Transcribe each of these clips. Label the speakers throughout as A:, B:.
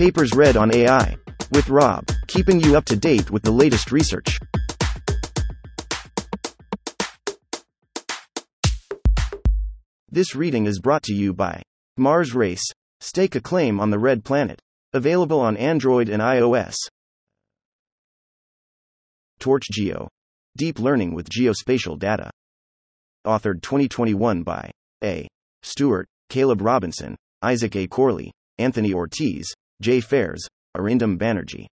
A: Papers read on AI. With Rob, keeping you up to date with the latest research. This reading is brought to you by Mars Race. Stake a claim on the Red Planet. Available on Android and iOS. Torch Geo. Deep Learning with Geospatial Data. Authored 2021 by A. Stewart, Caleb Robinson, Isaac A. Corley, Anthony Ortiz, J. Ferres, Arindam Banerjee.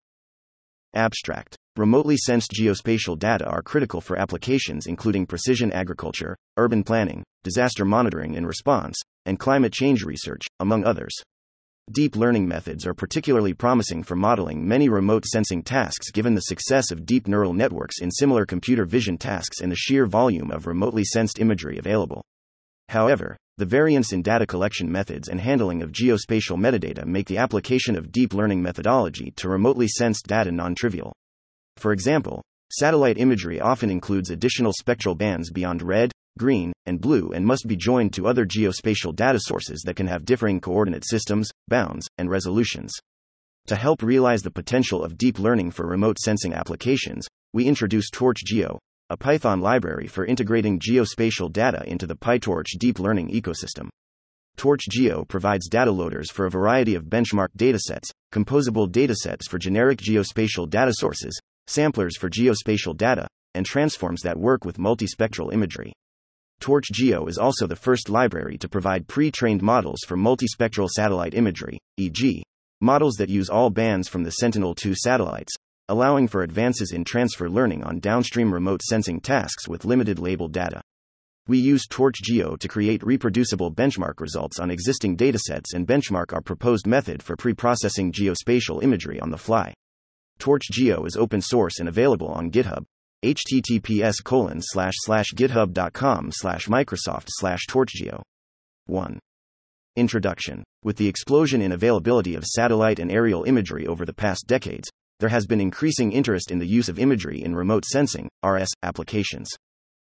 A: Abstract Remotely sensed geospatial data are critical for applications including precision agriculture, urban planning, disaster monitoring and response, and climate change research, among others. Deep learning methods are particularly promising for modeling many remote sensing tasks given the success of deep neural networks in similar computer vision tasks and the sheer volume of remotely sensed imagery available. However, the variance in data collection methods and handling of geospatial metadata make the application of deep learning methodology to remotely sensed data non trivial. For example, satellite imagery often includes additional spectral bands beyond red, green, and blue and must be joined to other geospatial data sources that can have differing coordinate systems, bounds, and resolutions. To help realize the potential of deep learning for remote sensing applications, we introduced Torch Geo, a Python library for integrating geospatial data into the PyTorch deep learning ecosystem. Torch Geo provides data loaders for a variety of benchmark datasets, composable datasets for generic geospatial data sources, samplers for geospatial data, and transforms that work with multispectral imagery. Torch Geo is also the first library to provide pre trained models for multispectral satellite imagery, e.g., models that use all bands from the Sentinel 2 satellites, allowing for advances in transfer learning on downstream remote sensing tasks with limited labeled data. We use Torch Geo to create reproducible benchmark results on existing datasets and benchmark our proposed method for pre processing geospatial imagery on the fly. Torch Geo is open source and available on GitHub. https colon slash slash github.com slash microsoft slash torchgeo 1 introduction with the explosion in availability of satellite and aerial imagery over the past decades there has been increasing interest in the use of imagery in remote sensing rs applications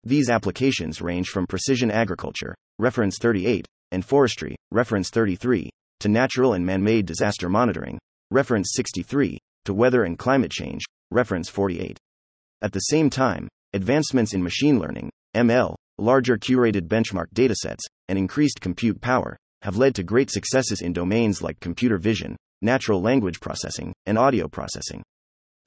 A: these applications range from precision agriculture reference 38 and forestry reference 33 to natural and man-made disaster monitoring reference 63 to weather and climate change, reference 48. At the same time, advancements in machine learning, ML, larger curated benchmark datasets, and increased compute power have led to great successes in domains like computer vision, natural language processing, and audio processing.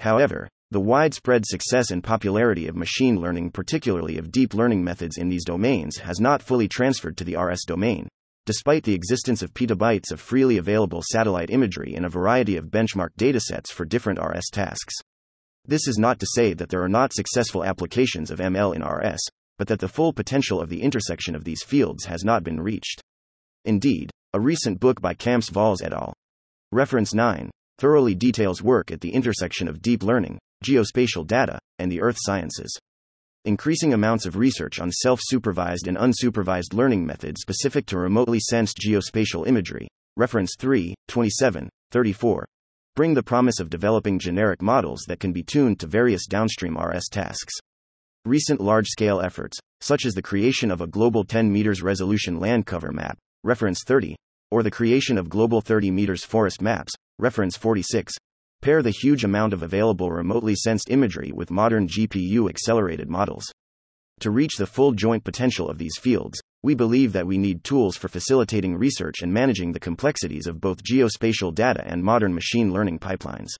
A: However, the widespread success and popularity of machine learning, particularly of deep learning methods in these domains, has not fully transferred to the RS domain, despite the existence of petabytes of freely available satellite imagery in a variety of benchmark datasets for different RS tasks. This is not to say that there are not successful applications of ML in RS, but that the full potential of the intersection of these fields has not been reached. Indeed, a recent book by Camps Valls et al. Reference 9 thoroughly details work at the intersection of deep learning, geospatial data, and the earth sciences increasing amounts of research on self supervised and unsupervised learning methods specific to remotely sensed geospatial imagery. Reference 3, 27, 34. Bring the promise of developing generic models that can be tuned to various downstream RS tasks. Recent large scale efforts, such as the creation of a global 10 meters resolution land cover map, reference 30, or the creation of global 30 meters forest maps, reference 46, Pair the huge amount of available remotely sensed imagery with modern GPU accelerated models. To reach the full joint potential of these fields, we believe that we need tools for facilitating research and managing the complexities of both geospatial data and modern machine learning pipelines.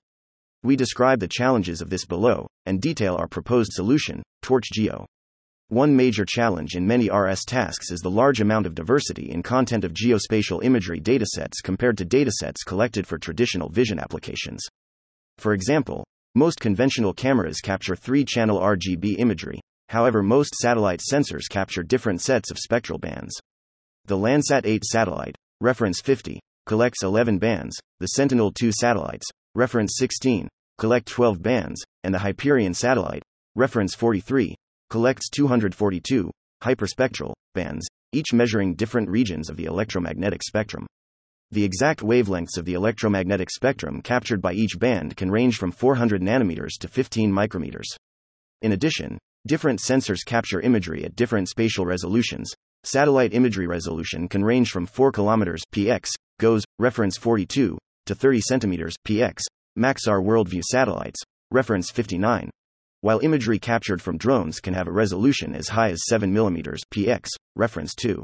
A: We describe the challenges of this below and detail our proposed solution, Torch Geo. One major challenge in many RS tasks is the large amount of diversity in content of geospatial imagery datasets compared to datasets collected for traditional vision applications. For example, most conventional cameras capture three channel RGB imagery, however, most satellite sensors capture different sets of spectral bands. The Landsat 8 satellite, reference 50, collects 11 bands, the Sentinel 2 satellites, reference 16, collect 12 bands, and the Hyperion satellite, reference 43, collects 242 hyperspectral bands, each measuring different regions of the electromagnetic spectrum. The exact wavelengths of the electromagnetic spectrum captured by each band can range from 400 nanometers to 15 micrometers. In addition, different sensors capture imagery at different spatial resolutions. Satellite imagery resolution can range from 4 kilometers px, goes, reference 42, to 30 centimeters px, Maxar Worldview satellites, reference 59, while imagery captured from drones can have a resolution as high as 7 mm px, reference 2.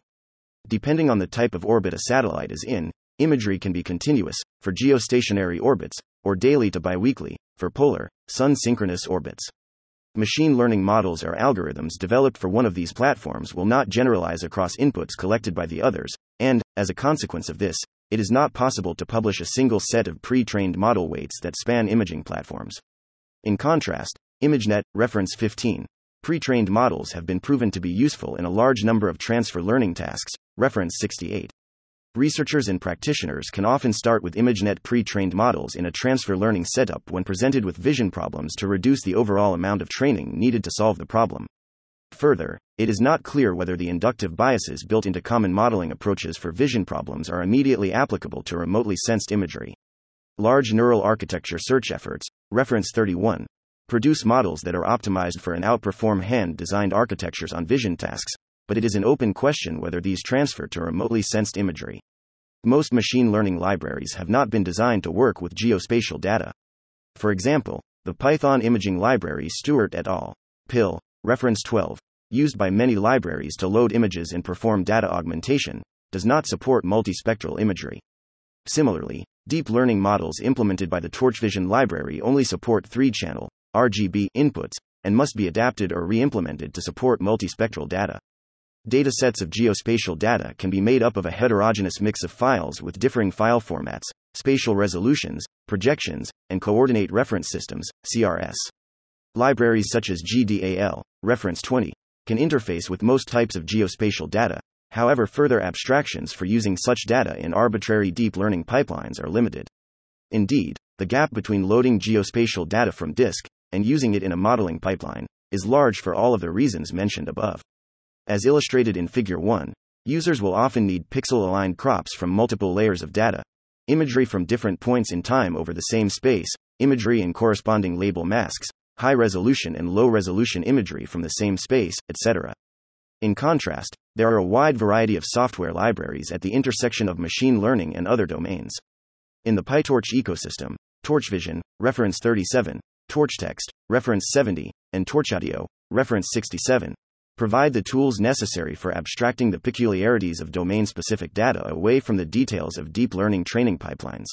A: Depending on the type of orbit a satellite is in, imagery can be continuous, for geostationary orbits, or daily to biweekly, for polar, sun synchronous orbits. Machine learning models or algorithms developed for one of these platforms will not generalize across inputs collected by the others, and, as a consequence of this, it is not possible to publish a single set of pre trained model weights that span imaging platforms. In contrast, ImageNet, reference 15, pre trained models have been proven to be useful in a large number of transfer learning tasks, reference 68. Researchers and practitioners can often start with ImageNet pre trained models in a transfer learning setup when presented with vision problems to reduce the overall amount of training needed to solve the problem. Further, it is not clear whether the inductive biases built into common modeling approaches for vision problems are immediately applicable to remotely sensed imagery. Large neural architecture search efforts, reference 31, produce models that are optimized for and outperform hand designed architectures on vision tasks, but it is an open question whether these transfer to remotely sensed imagery. Most machine learning libraries have not been designed to work with geospatial data. For example, the Python imaging library Stewart et al. PIL, reference 12, used by many libraries to load images and perform data augmentation, does not support multispectral imagery. Similarly, deep learning models implemented by the TorchVision library only support 3 channel RGB inputs and must be adapted or re implemented to support multispectral data. Datasets of geospatial data can be made up of a heterogeneous mix of files with differing file formats, spatial resolutions, projections, and coordinate reference systems, CRS. Libraries such as GDAL, reference 20, can interface with most types of geospatial data. However, further abstractions for using such data in arbitrary deep learning pipelines are limited. Indeed, the gap between loading geospatial data from disk and using it in a modeling pipeline is large for all of the reasons mentioned above. As illustrated in Figure 1, users will often need pixel aligned crops from multiple layers of data, imagery from different points in time over the same space, imagery and corresponding label masks, high resolution and low resolution imagery from the same space, etc. In contrast, there are a wide variety of software libraries at the intersection of machine learning and other domains. In the PyTorch ecosystem, TorchVision, reference 37, TorchText, reference 70, and TorchAudio, reference 67, provide the tools necessary for abstracting the peculiarities of domain specific data away from the details of deep learning training pipelines.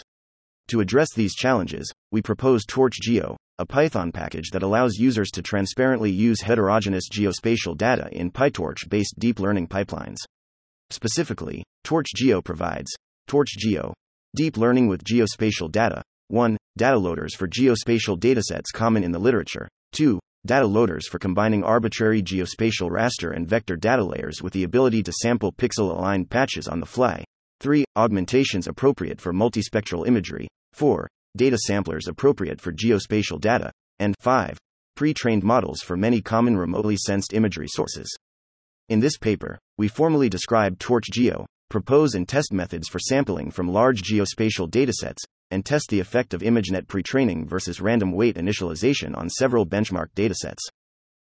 A: To address these challenges, we propose TorchGeo, a Python package that allows users to transparently use heterogeneous geospatial data in PyTorch based deep learning pipelines. Specifically, TorchGeo provides TorchGeo, deep learning with geospatial data, 1. Data loaders for geospatial datasets common in the literature, 2 data loaders for combining arbitrary geospatial raster and vector data layers with the ability to sample pixel aligned patches on the fly. 3. Augmentations appropriate for multispectral imagery. 4. Data samplers appropriate for geospatial data. And 5. Pre trained models for many common remotely sensed imagery sources. In this paper, we formally describe TorchGeo, propose and test methods for sampling from large geospatial datasets, and test the effect of ImageNet pre-training versus random weight initialization on several benchmark datasets.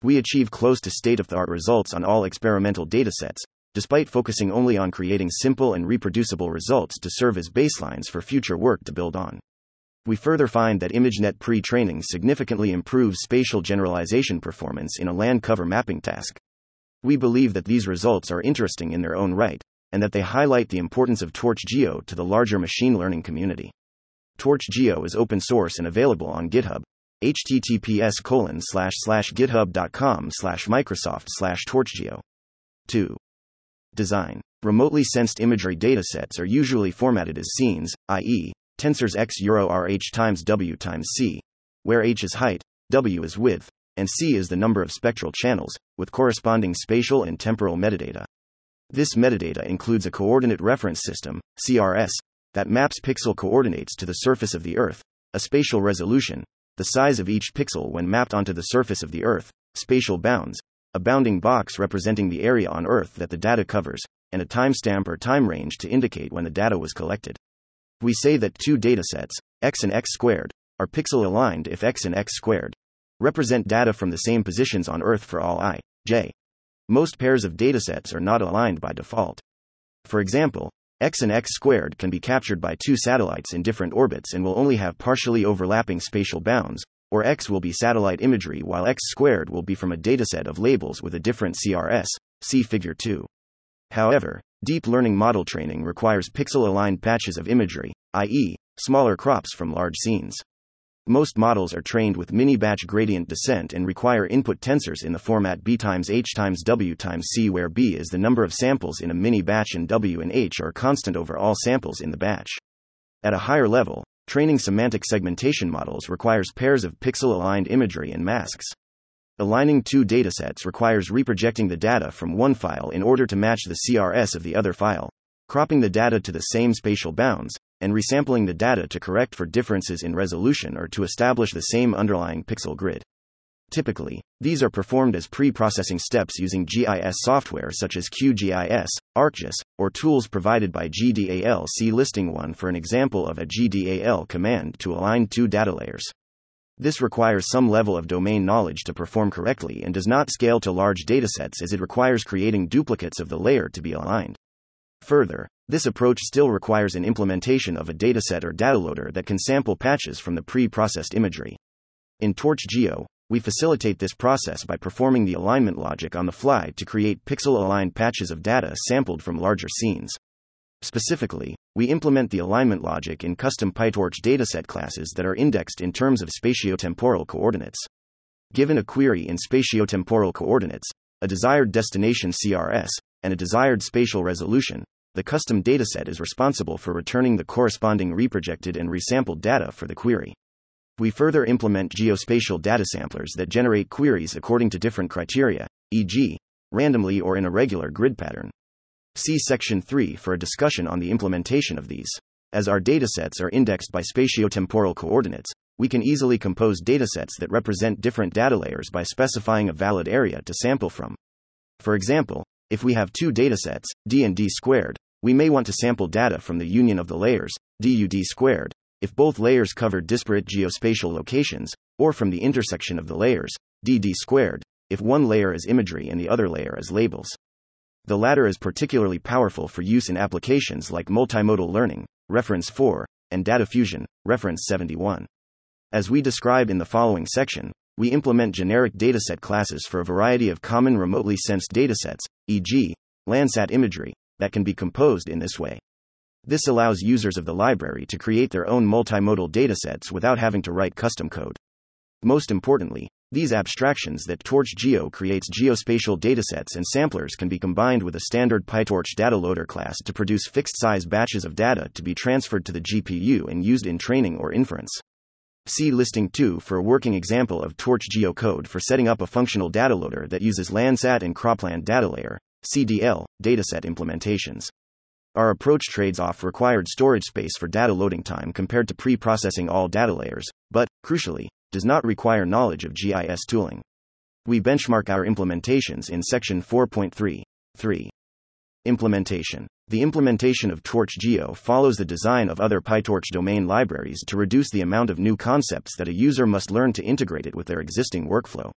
A: We achieve close to state-of-the-art results on all experimental datasets, despite focusing only on creating simple and reproducible results to serve as baselines for future work to build on. We further find that ImageNet pre-training significantly improves spatial generalization performance in a land cover mapping task. We believe that these results are interesting in their own right, and that they highlight the importance of TorchGeo to the larger machine learning community. TorchGeo is open source and available on GitHub. https colon slash slash github.com slash Microsoft slash TorchGeo. 2. Design. Remotely sensed imagery datasets are usually formatted as scenes, i.e., tensors x euro rh times w times c, where h is height, w is width, and c is the number of spectral channels, with corresponding spatial and temporal metadata. This metadata includes a coordinate reference system, CRS, that maps pixel coordinates to the surface of the Earth, a spatial resolution, the size of each pixel when mapped onto the surface of the Earth, spatial bounds, a bounding box representing the area on Earth that the data covers, and a timestamp or time range to indicate when the data was collected. We say that two datasets, x and x squared, are pixel aligned if x and x squared represent data from the same positions on Earth for all i, j. Most pairs of datasets are not aligned by default. For example, x and x squared can be captured by two satellites in different orbits and will only have partially overlapping spatial bounds, or x will be satellite imagery while x squared will be from a dataset of labels with a different CRS, see Figure 2. However, deep learning model training requires pixel aligned patches of imagery, i.e., smaller crops from large scenes. Most models are trained with mini batch gradient descent and require input tensors in the format b times h times w times c, where b is the number of samples in a mini batch and w and h are constant over all samples in the batch. At a higher level, training semantic segmentation models requires pairs of pixel aligned imagery and masks. Aligning two datasets requires reprojecting the data from one file in order to match the CRS of the other file, cropping the data to the same spatial bounds, and resampling the data to correct for differences in resolution or to establish the same underlying pixel grid. Typically, these are performed as pre processing steps using GIS software such as QGIS, ArcGIS, or tools provided by GDAL. See listing 1 for an example of a GDAL command to align two data layers. This requires some level of domain knowledge to perform correctly and does not scale to large datasets as it requires creating duplicates of the layer to be aligned. Further, this approach still requires an implementation of a dataset or data loader that can sample patches from the pre processed imagery. In Torch Geo, we facilitate this process by performing the alignment logic on the fly to create pixel aligned patches of data sampled from larger scenes. Specifically, we implement the alignment logic in custom PyTorch dataset classes that are indexed in terms of spatiotemporal coordinates. Given a query in spatiotemporal coordinates, a desired destination CRS, and a desired spatial resolution, the custom dataset is responsible for returning the corresponding reprojected and resampled data for the query. We further implement geospatial data samplers that generate queries according to different criteria, e.g., randomly or in a regular grid pattern. See Section 3 for a discussion on the implementation of these. As our datasets are indexed by spatiotemporal coordinates, we can easily compose datasets that represent different data layers by specifying a valid area to sample from. For example, if we have two datasets, d and d squared, we may want to sample data from the union of the layers, DUD squared, if both layers cover disparate geospatial locations, or from the intersection of the layers, DD squared, if one layer is imagery and the other layer is labels. The latter is particularly powerful for use in applications like multimodal learning, reference 4, and data fusion, reference 71. As we describe in the following section, we implement generic dataset classes for a variety of common remotely sensed datasets, e.g., Landsat imagery, that can be composed in this way. This allows users of the library to create their own multimodal datasets without having to write custom code. Most importantly, these abstractions that Torch Geo creates geospatial datasets and samplers can be combined with a standard PyTorch data loader class to produce fixed size batches of data to be transferred to the GPU and used in training or inference. See listing 2 for a working example of Torch Geo code for setting up a functional data loader that uses Landsat and Cropland data layer, CDL, dataset implementations. Our approach trades off required storage space for data loading time compared to pre processing all data layers, but, crucially, does not require knowledge of GIS tooling. We benchmark our implementations in section 4.3. 3. Implementation. The implementation of Torch Geo follows the design of other PyTorch domain libraries to reduce the amount of new concepts that a user must learn to integrate it with their existing workflow.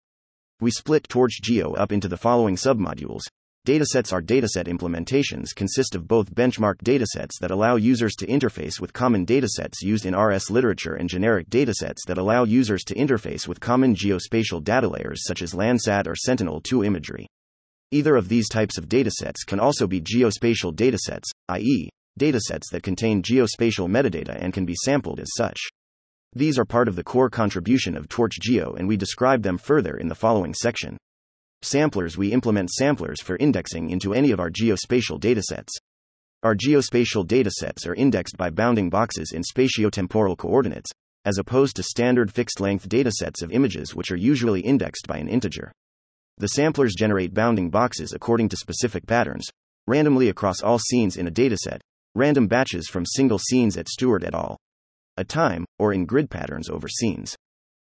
A: We split Torch Geo up into the following submodules Datasets are dataset implementations consist of both benchmark datasets that allow users to interface with common datasets used in RS literature and generic datasets that allow users to interface with common geospatial data layers such as Landsat or Sentinel-2 imagery. Either of these types of datasets can also be geospatial datasets, i.e., datasets that contain geospatial metadata and can be sampled as such. These are part of the core contribution of Torch Geo and we describe them further in the following section. Samplers We implement samplers for indexing into any of our geospatial datasets. Our geospatial datasets are indexed by bounding boxes in spatiotemporal coordinates, as opposed to standard fixed length datasets of images which are usually indexed by an integer. The samplers generate bounding boxes according to specific patterns, randomly across all scenes in a dataset, random batches from single scenes at Stewart et al. A time, or in grid patterns over scenes.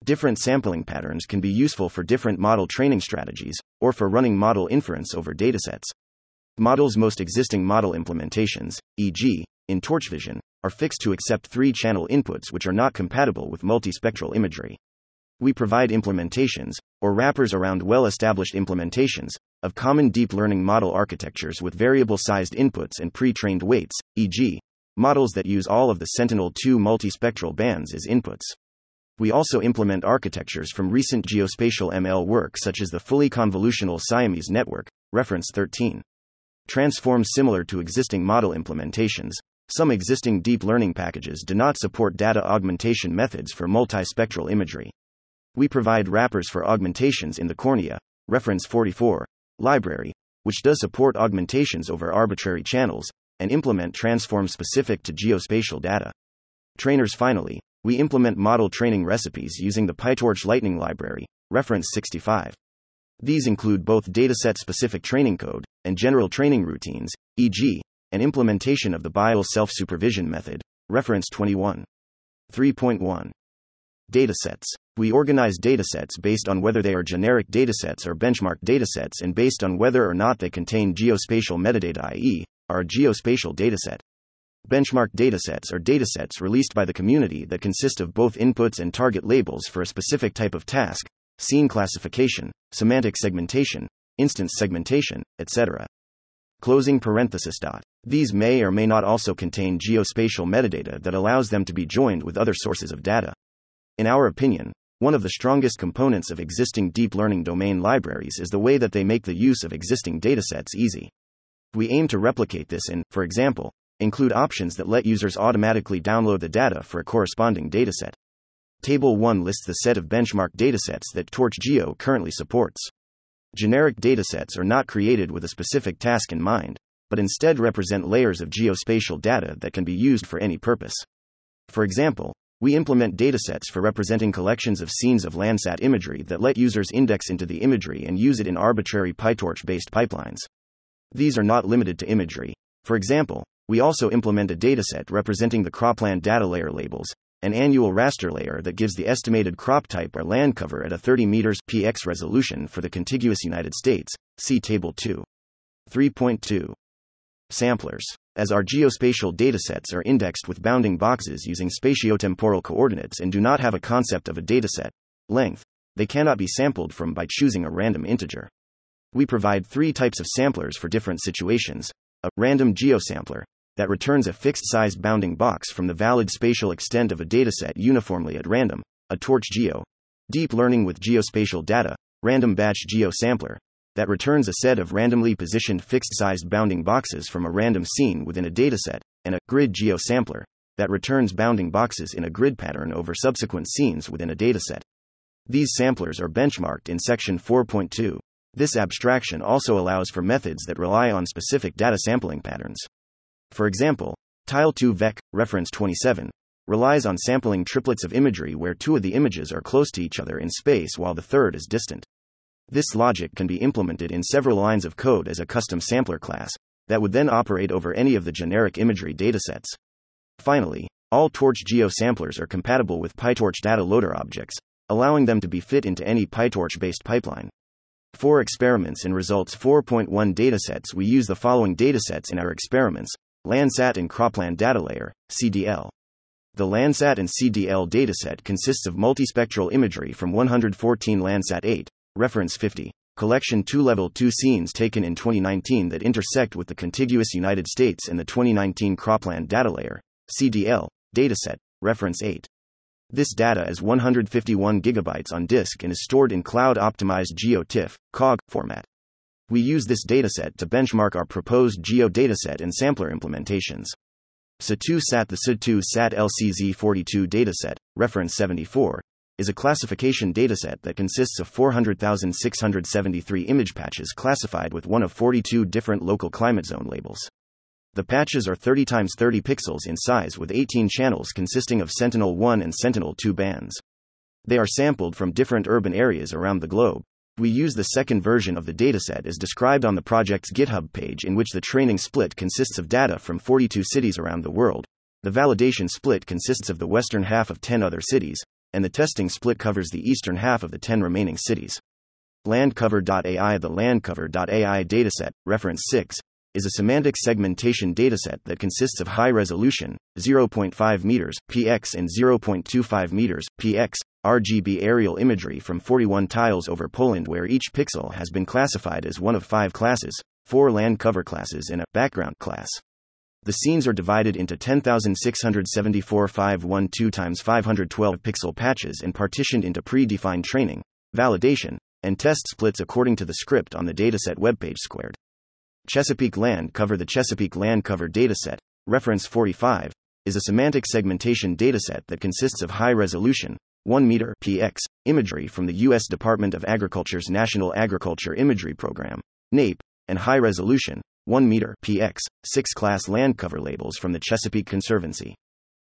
A: Different sampling patterns can be useful for different model training strategies, or for running model inference over datasets. Models most existing model implementations, e.g., in TorchVision, are fixed to accept three channel inputs which are not compatible with multispectral imagery. We provide implementations, or wrappers around well established implementations of common deep learning model architectures with variable sized inputs and pre trained weights, e.g., models that use all of the Sentinel 2 multispectral bands as inputs. We also implement architectures from recent geospatial ML work such as the fully convolutional Siamese network, reference 13. Transforms similar to existing model implementations. Some existing deep learning packages do not support data augmentation methods for multispectral imagery. We provide wrappers for augmentations in the Kornia, reference 44, library, which does support augmentations over arbitrary channels, and implement transforms specific to geospatial data. Trainers finally, we implement model training recipes using the PyTorch Lightning library, reference 65. These include both dataset specific training code and general training routines, e.g., an implementation of the BYOL self supervision method, reference 21. 3.1. Datasets. We organize datasets based on whether they are generic datasets or benchmark datasets and based on whether or not they contain geospatial metadata, i.e., are a geospatial dataset. Benchmark datasets are datasets released by the community that consist of both inputs and target labels for a specific type of task, scene classification, semantic segmentation, instance segmentation, etc. Closing parenthesis dot. These may or may not also contain geospatial metadata that allows them to be joined with other sources of data. In our opinion, one of the strongest components of existing deep learning domain libraries is the way that they make the use of existing datasets easy. We aim to replicate this in, for example, include options that let users automatically download the data for a corresponding dataset. Table 1 lists the set of benchmark datasets that TorchGeo currently supports. Generic datasets are not created with a specific task in mind, but instead represent layers of geospatial data that can be used for any purpose. For example, we implement datasets for representing collections of scenes of Landsat imagery that let users index into the imagery and use it in arbitrary PyTorch based pipelines. These are not limited to imagery. For example, we also implement a dataset representing the cropland data layer labels, an annual raster layer that gives the estimated crop type or land cover at a 30 meters px resolution for the contiguous United States. See Table 2. 3.2. Samplers. As our geospatial datasets are indexed with bounding boxes using spatiotemporal coordinates and do not have a concept of a dataset length, they cannot be sampled from by choosing a random integer. We provide three types of samplers for different situations a random geosampler, that returns a fixed size bounding box from the valid spatial extent of a dataset uniformly at random, a torch geo. Deep learning with geospatial data, random batch geo sampler, that returns a set of randomly positioned fixed sized bounding boxes from a random scene within a dataset, and a grid geo sampler, that returns bounding boxes in a grid pattern over subsequent scenes within a dataset. These samplers are benchmarked in section 4.2. This abstraction also allows for methods that rely on specific data sampling patterns. For example, Tile2vec, reference 27, relies on sampling triplets of imagery where two of the images are close to each other in space while the third is distant. This logic can be implemented in several lines of code as a custom sampler class that would then operate over any of the generic imagery datasets. Finally, all Torch Geo samplers are compatible with PyTorch data loader objects, allowing them to be fit into any PyTorch based pipeline. For experiments in results 4.1 datasets, we use the following datasets in our experiments Landsat and Cropland Data Layer, CDL. The Landsat and CDL dataset consists of multispectral imagery from 114 Landsat 8, reference 50, collection 2 level 2 scenes taken in 2019 that intersect with the contiguous United States and the 2019 Cropland Data Layer, CDL, dataset, reference 8. This data is 151 gigabytes on disk and is stored in cloud optimized GeoTIFF COG format. We use this dataset to benchmark our proposed Geo dataset and sampler implementations. So2Sat The So2Sat LCZ42 dataset, reference 74, is a classification dataset that consists of 400,673 image patches classified with one of 42 different local climate zone labels. The patches are 30 x 30 pixels in size with 18 channels consisting of Sentinel 1 and Sentinel 2 bands. They are sampled from different urban areas around the globe. We use the second version of the dataset as described on the project's GitHub page, in which the training split consists of data from 42 cities around the world. The validation split consists of the western half of 10 other cities, and the testing split covers the eastern half of the 10 remaining cities. Landcover.ai The Landcover.ai dataset, reference 6, is a semantic segmentation dataset that consists of high resolution, 0.5 meters px and 0.25 meters px RGB aerial imagery from 41 tiles over Poland where each pixel has been classified as one of five classes, four land cover classes and a background class. The scenes are divided into 10,674 512 times 512 pixel patches and partitioned into predefined training, validation, and test splits according to the script on the dataset webpage squared. Chesapeake Land Cover The Chesapeake Land Cover dataset, reference 45, is a semantic segmentation dataset that consists of high resolution, 1 meter px imagery from the U.S. Department of Agriculture's National Agriculture Imagery Program, NAIP, and high resolution, 1 meter px 6 class land cover labels from the Chesapeake Conservancy.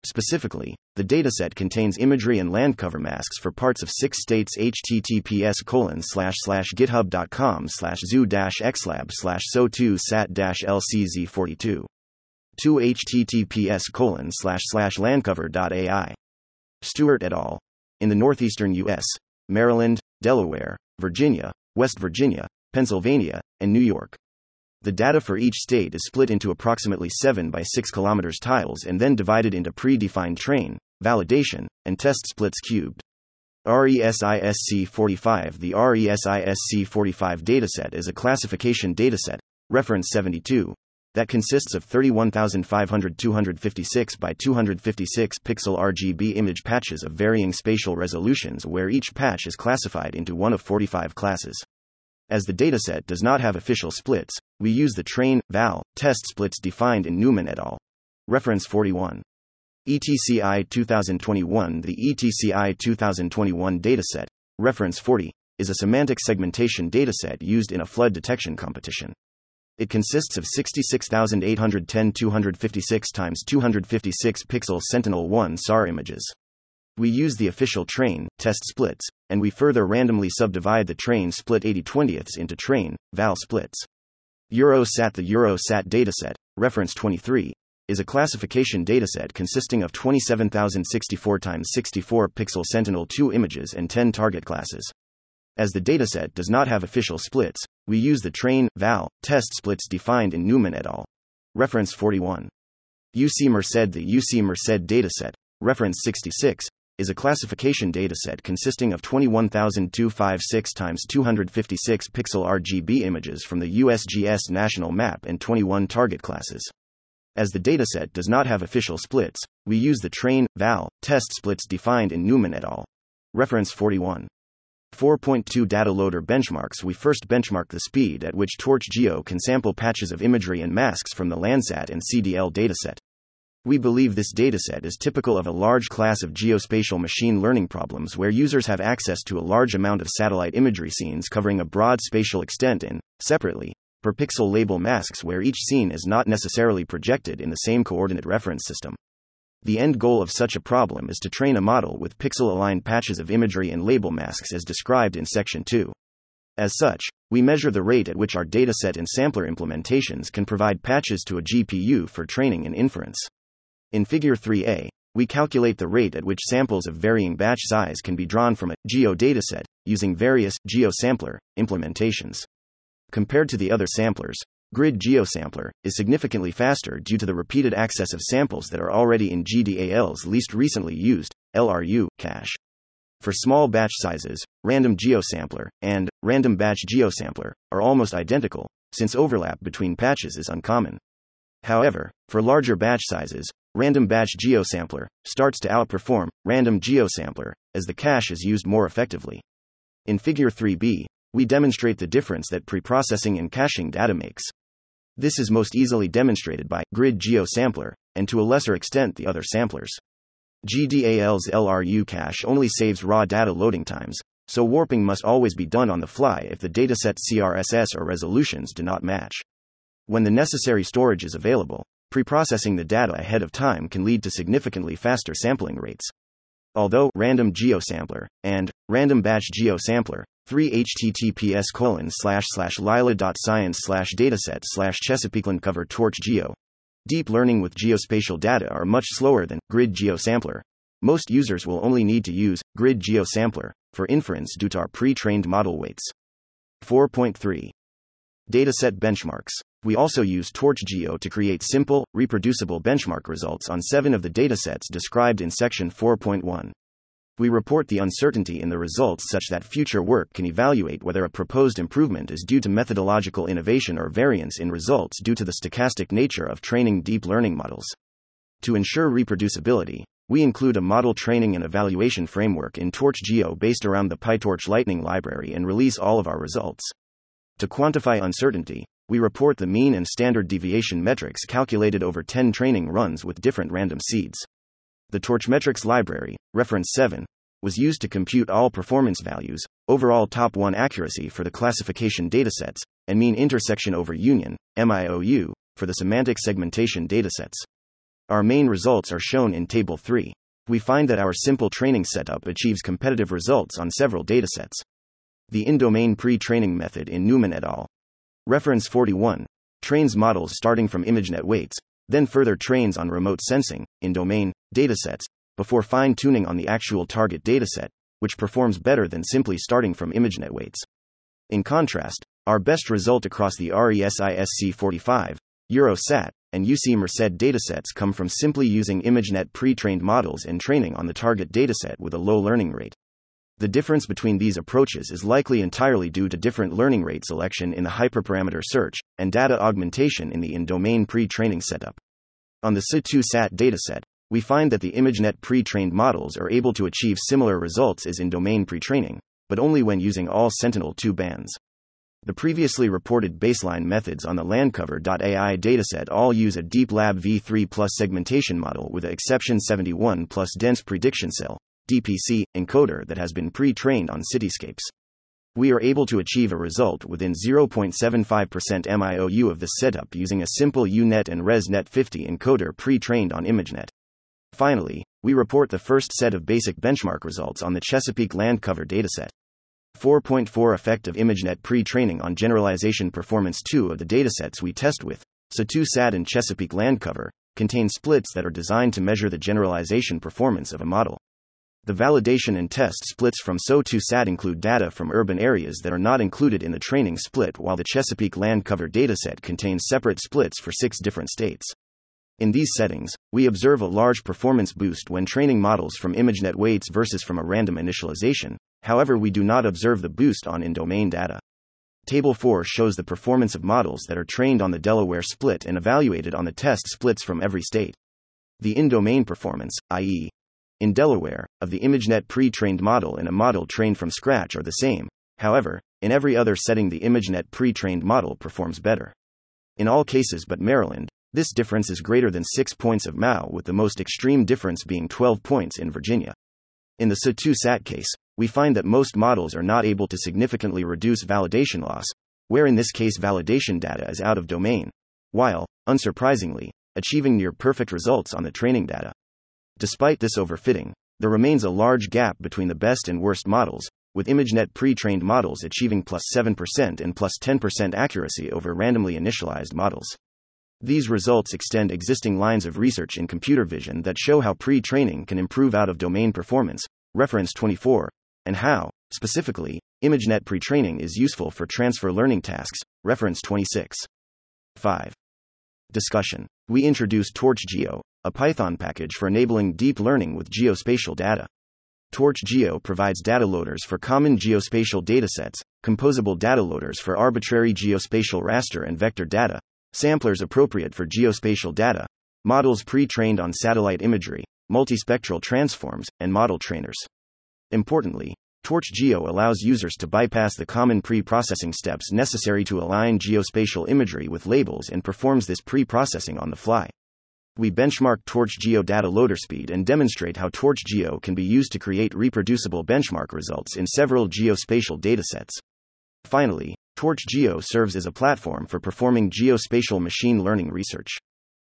A: Specifically, the dataset contains imagery and land cover masks for parts of six states https github.com slash zhu xlab slash so2 sat dash lcz42 2 https colon slash slash landcover.ai stewart et al. In the northeastern u.s maryland delaware virginia west virginia pennsylvania and new york the data for each state is split into approximately 7 by 6 km tiles and then divided into predefined train, validation, and test splits cubed. RESISC 45 The RESISC 45 dataset is a classification dataset, reference 72, that consists of 31,500 256 by 256 pixel RGB image patches of varying spatial resolutions where each patch is classified into one of 45 classes. As the dataset does not have official splits, we use the train val test splits defined in Neumann et al. Reference 41. ETCI 2021 The ETCI 2021 dataset, reference 40, is a semantic segmentation dataset used in a flood detection competition. It consists of 66,810 256 times 256 pixel Sentinel-1 SAR images. We use the official train, test splits, and we further randomly subdivide the train split 80 20ths into train, val splits. Eurosat The Eurosat dataset, reference 23, is a classification dataset consisting of 27,064 x 64 pixel Sentinel-2 images and 10 target classes. As the dataset does not have official splits, we use the train, val, test splits defined in Neumann et al. Reference 41. UC Merced The UC Merced dataset, reference 66, is a classification dataset consisting of 21,256 times 256 pixel RGB images from the USGS national map and 21 target classes. As the dataset does not have official splits, we use the train val test splits defined in Neumann et al. Reference 41. 4.2 Data Loader Benchmarks We first benchmark the speed at which Torch Geo can sample patches of imagery and masks from the Landsat and CDL dataset. We believe this dataset is typical of a large class of geospatial machine learning problems where users have access to a large amount of satellite imagery scenes covering a broad spatial extent and, separately, per pixel label masks where each scene is not necessarily projected in the same coordinate reference system. The end goal of such a problem is to train a model with pixel aligned patches of imagery and label masks as described in Section 2. As such, we measure the rate at which our dataset and sampler implementations can provide patches to a GPU for training and inference. In Figure 3a, we calculate the rate at which samples of varying batch size can be drawn from a geo dataset using various GeoSampler implementations. Compared to the other samplers, Grid GeoSampler is significantly faster due to the repeated access of samples that are already in GDAL's least recently used LRU cache. For small batch sizes, Random GeoSampler and Random Batch GeoSampler are almost identical, since overlap between patches is uncommon. However, for larger batch sizes, Random Batch GeoSampler starts to outperform Random GeoSampler as the cache is used more effectively. In Figure 3b, we demonstrate the difference that preprocessing and caching data makes. This is most easily demonstrated by Grid GeoSampler, and to a lesser extent the other samplers. GDAL's LRU cache only saves raw data loading times, so warping must always be done on the fly if the dataset CRSS or resolutions do not match. When the necessary storage is available, Preprocessing the data ahead of time can lead to significantly faster sampling rates. Although Random GeoSampler and Random Batch GeoSampler 3 https colon slash slash lila.science slash dataset slash chesapeakeland cover torch geo. Deep learning with geospatial data are much slower than grid geosampler. Most users will only need to use grid geosampler for inference due to our pre-trained model weights. 4.3 Dataset benchmarks. We also use TorchGeo to create simple, reproducible benchmark results on seven of the datasets described in section 4.1. We report the uncertainty in the results such that future work can evaluate whether a proposed improvement is due to methodological innovation or variance in results due to the stochastic nature of training deep learning models. To ensure reproducibility, we include a model training and evaluation framework in TorchGeo based around the PyTorch Lightning library and release all of our results. To quantify uncertainty, we report the mean and standard deviation metrics calculated over 10 training runs with different random seeds. The Torchmetrics library, reference 7, was used to compute all performance values, overall top 1 accuracy for the classification datasets, and mean intersection over union, MIOU, for the semantic segmentation datasets. Our main results are shown in Table 3. We find that our simple training setup achieves competitive results on several datasets. The in domain pre training method in Neumann et al. Reference 41 trains models starting from ImageNet weights, then further trains on remote sensing, in domain, datasets, before fine tuning on the actual target dataset, which performs better than simply starting from ImageNet weights. In contrast, our best result across the RESISC 45, Eurosat, and UC Merced datasets come from simply using ImageNet pre trained models and training on the target dataset with a low learning rate. The difference between these approaches is likely entirely due to different learning rate selection in the hyperparameter search and data augmentation in the in domain pre training setup. On the So2Sat dataset, we find that the ImageNet pre trained models are able to achieve similar results as in domain pre training, but only when using all Sentinel 2 bands. The previously reported baseline methods on the Landcover.ai dataset all use a Deep Lab v3 plus segmentation model with a Xception 71 plus dense prediction cell, DPC, encoder that has been pre trained on cityscapes. We are able to achieve a result within 0.75% MIOU of the setup using a simple UNet and ResNet 50 encoder pre trained on ImageNet. Finally, we report the first set of basic benchmark results on the Chesapeake land cover dataset. 4.4 Effect of ImageNet pre training on generalization performance 2 of the datasets we test with, So2Sat and Chesapeake land cover, contain splits that are designed to measure the generalization performance of a model. The validation and test splits from So2Sat include data from urban areas that are not included in the training split, while the Chesapeake land cover dataset contains separate splits for six different states. In these settings, we observe a large performance boost when training models from ImageNet weights versus from a random initialization, however, we do not observe the boost on in domain data. Table 4 shows the performance of models that are trained on the Delaware split and evaluated on the test splits from every state. The in domain performance, i.e., in Delaware, of the ImageNet pre trained model and a model trained from scratch are the same. However, in every other setting, the ImageNet pre trained model performs better. In all cases but Maryland, this difference is greater than 6 points of MAU, with the most extreme difference being 12 points in Virginia. In the So2Sat case, we find that most models are not able to significantly reduce validation loss, where in this case validation data is out of domain, while, unsurprisingly, achieving near perfect results on the training data. Despite this overfitting, there remains a large gap between the best and worst models, with ImageNet pre trained models achieving plus 7% and plus 10% accuracy over randomly initialized models. These results extend existing lines of research in computer vision that show how pre training can improve out of domain performance, reference 24, and how, specifically, ImageNet pre training is useful for transfer learning tasks, reference 26. 5. Discussion. We introduced TorchGeo, a Python package for enabling deep learning with geospatial data. TorchGeo provides data loaders for common geospatial datasets, composable data loaders for arbitrary geospatial raster and vector data, samplers appropriate for geospatial data, models pre trained on satellite imagery, multispectral transforms, and model trainers. Importantly, TorchGeo allows users to bypass the common pre processing steps necessary to align geospatial imagery with labels and performs this pre processing on the fly. We benchmark Torch Geo data loader speed and demonstrate how Torch Geo can be used to create reproducible benchmark results in several geospatial datasets. Finally, Torch Geo serves as a platform for performing geospatial machine learning research.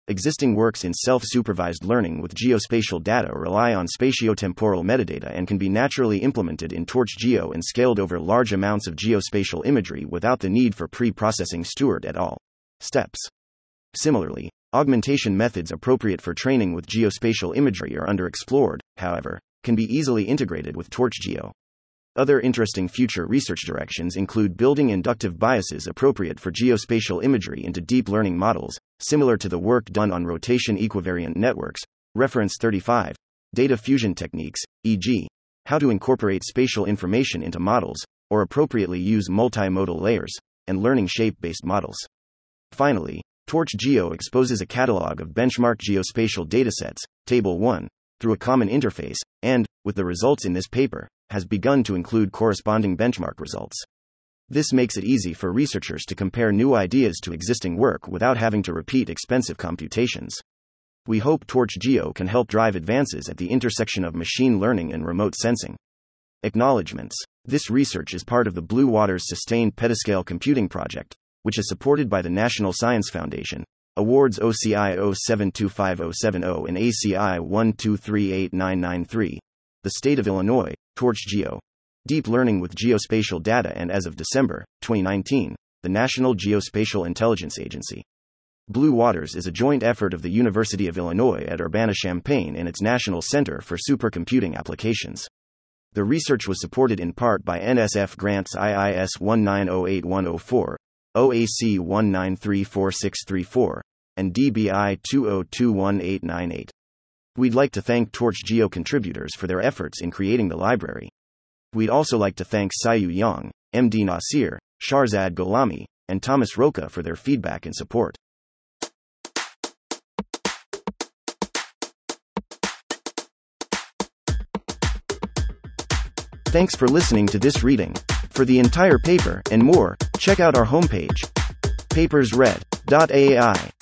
A: Existing works in self supervised learning with geospatial data rely on spatiotemporal metadata and can be naturally implemented in TorchGeo and scaled over large amounts of geospatial imagery without the need for pre processing Stewart et al. Steps. Similarly, augmentation methods appropriate for training with geospatial imagery are underexplored, however, can be easily integrated with TorchGeo. Other interesting future research directions include building inductive biases appropriate for geospatial imagery into deep learning models, similar to the work done on rotation equivariant networks. Reference 35. Data fusion techniques, e.g., how to incorporate spatial information into models, or appropriately use multimodal layers, and learning shape based models. Finally, Torch Geo exposes a catalog of benchmark geospatial datasets, Table 1, through a common interface, and, with the results in this paper, has begun to include corresponding benchmark results. This makes it easy for researchers to compare new ideas to existing work without having to repeat expensive computations. We hope Torch Geo can help drive advances at the intersection of machine learning and remote sensing. Acknowledgements. This research is part of the Blue Waters Sustained Petascale Computing Project, which is supported by the National Science Foundation, Awards OCI 0725070 and ACI 1238993. The State of Illinois, Torch Geo. Deep Learning with Geospatial Data, and as of December 2019, the National Geospatial Intelligence Agency. Blue Waters is a joint effort of the University of Illinois at Urbana Champaign and its National Center for Supercomputing Applications. The research was supported in part by NSF grants IIS 1908104, OAC 1934634, and DBI 2021898. We'd like to thank Torch Geo contributors for their efforts in creating the library. We'd also like to thank Siyu Yang, MD Nasir, Shahrzad Gholami, and Thomas Roca for their feedback and support. Thanks for listening to this reading. For the entire paper and more, check out our homepage, papersread.ai.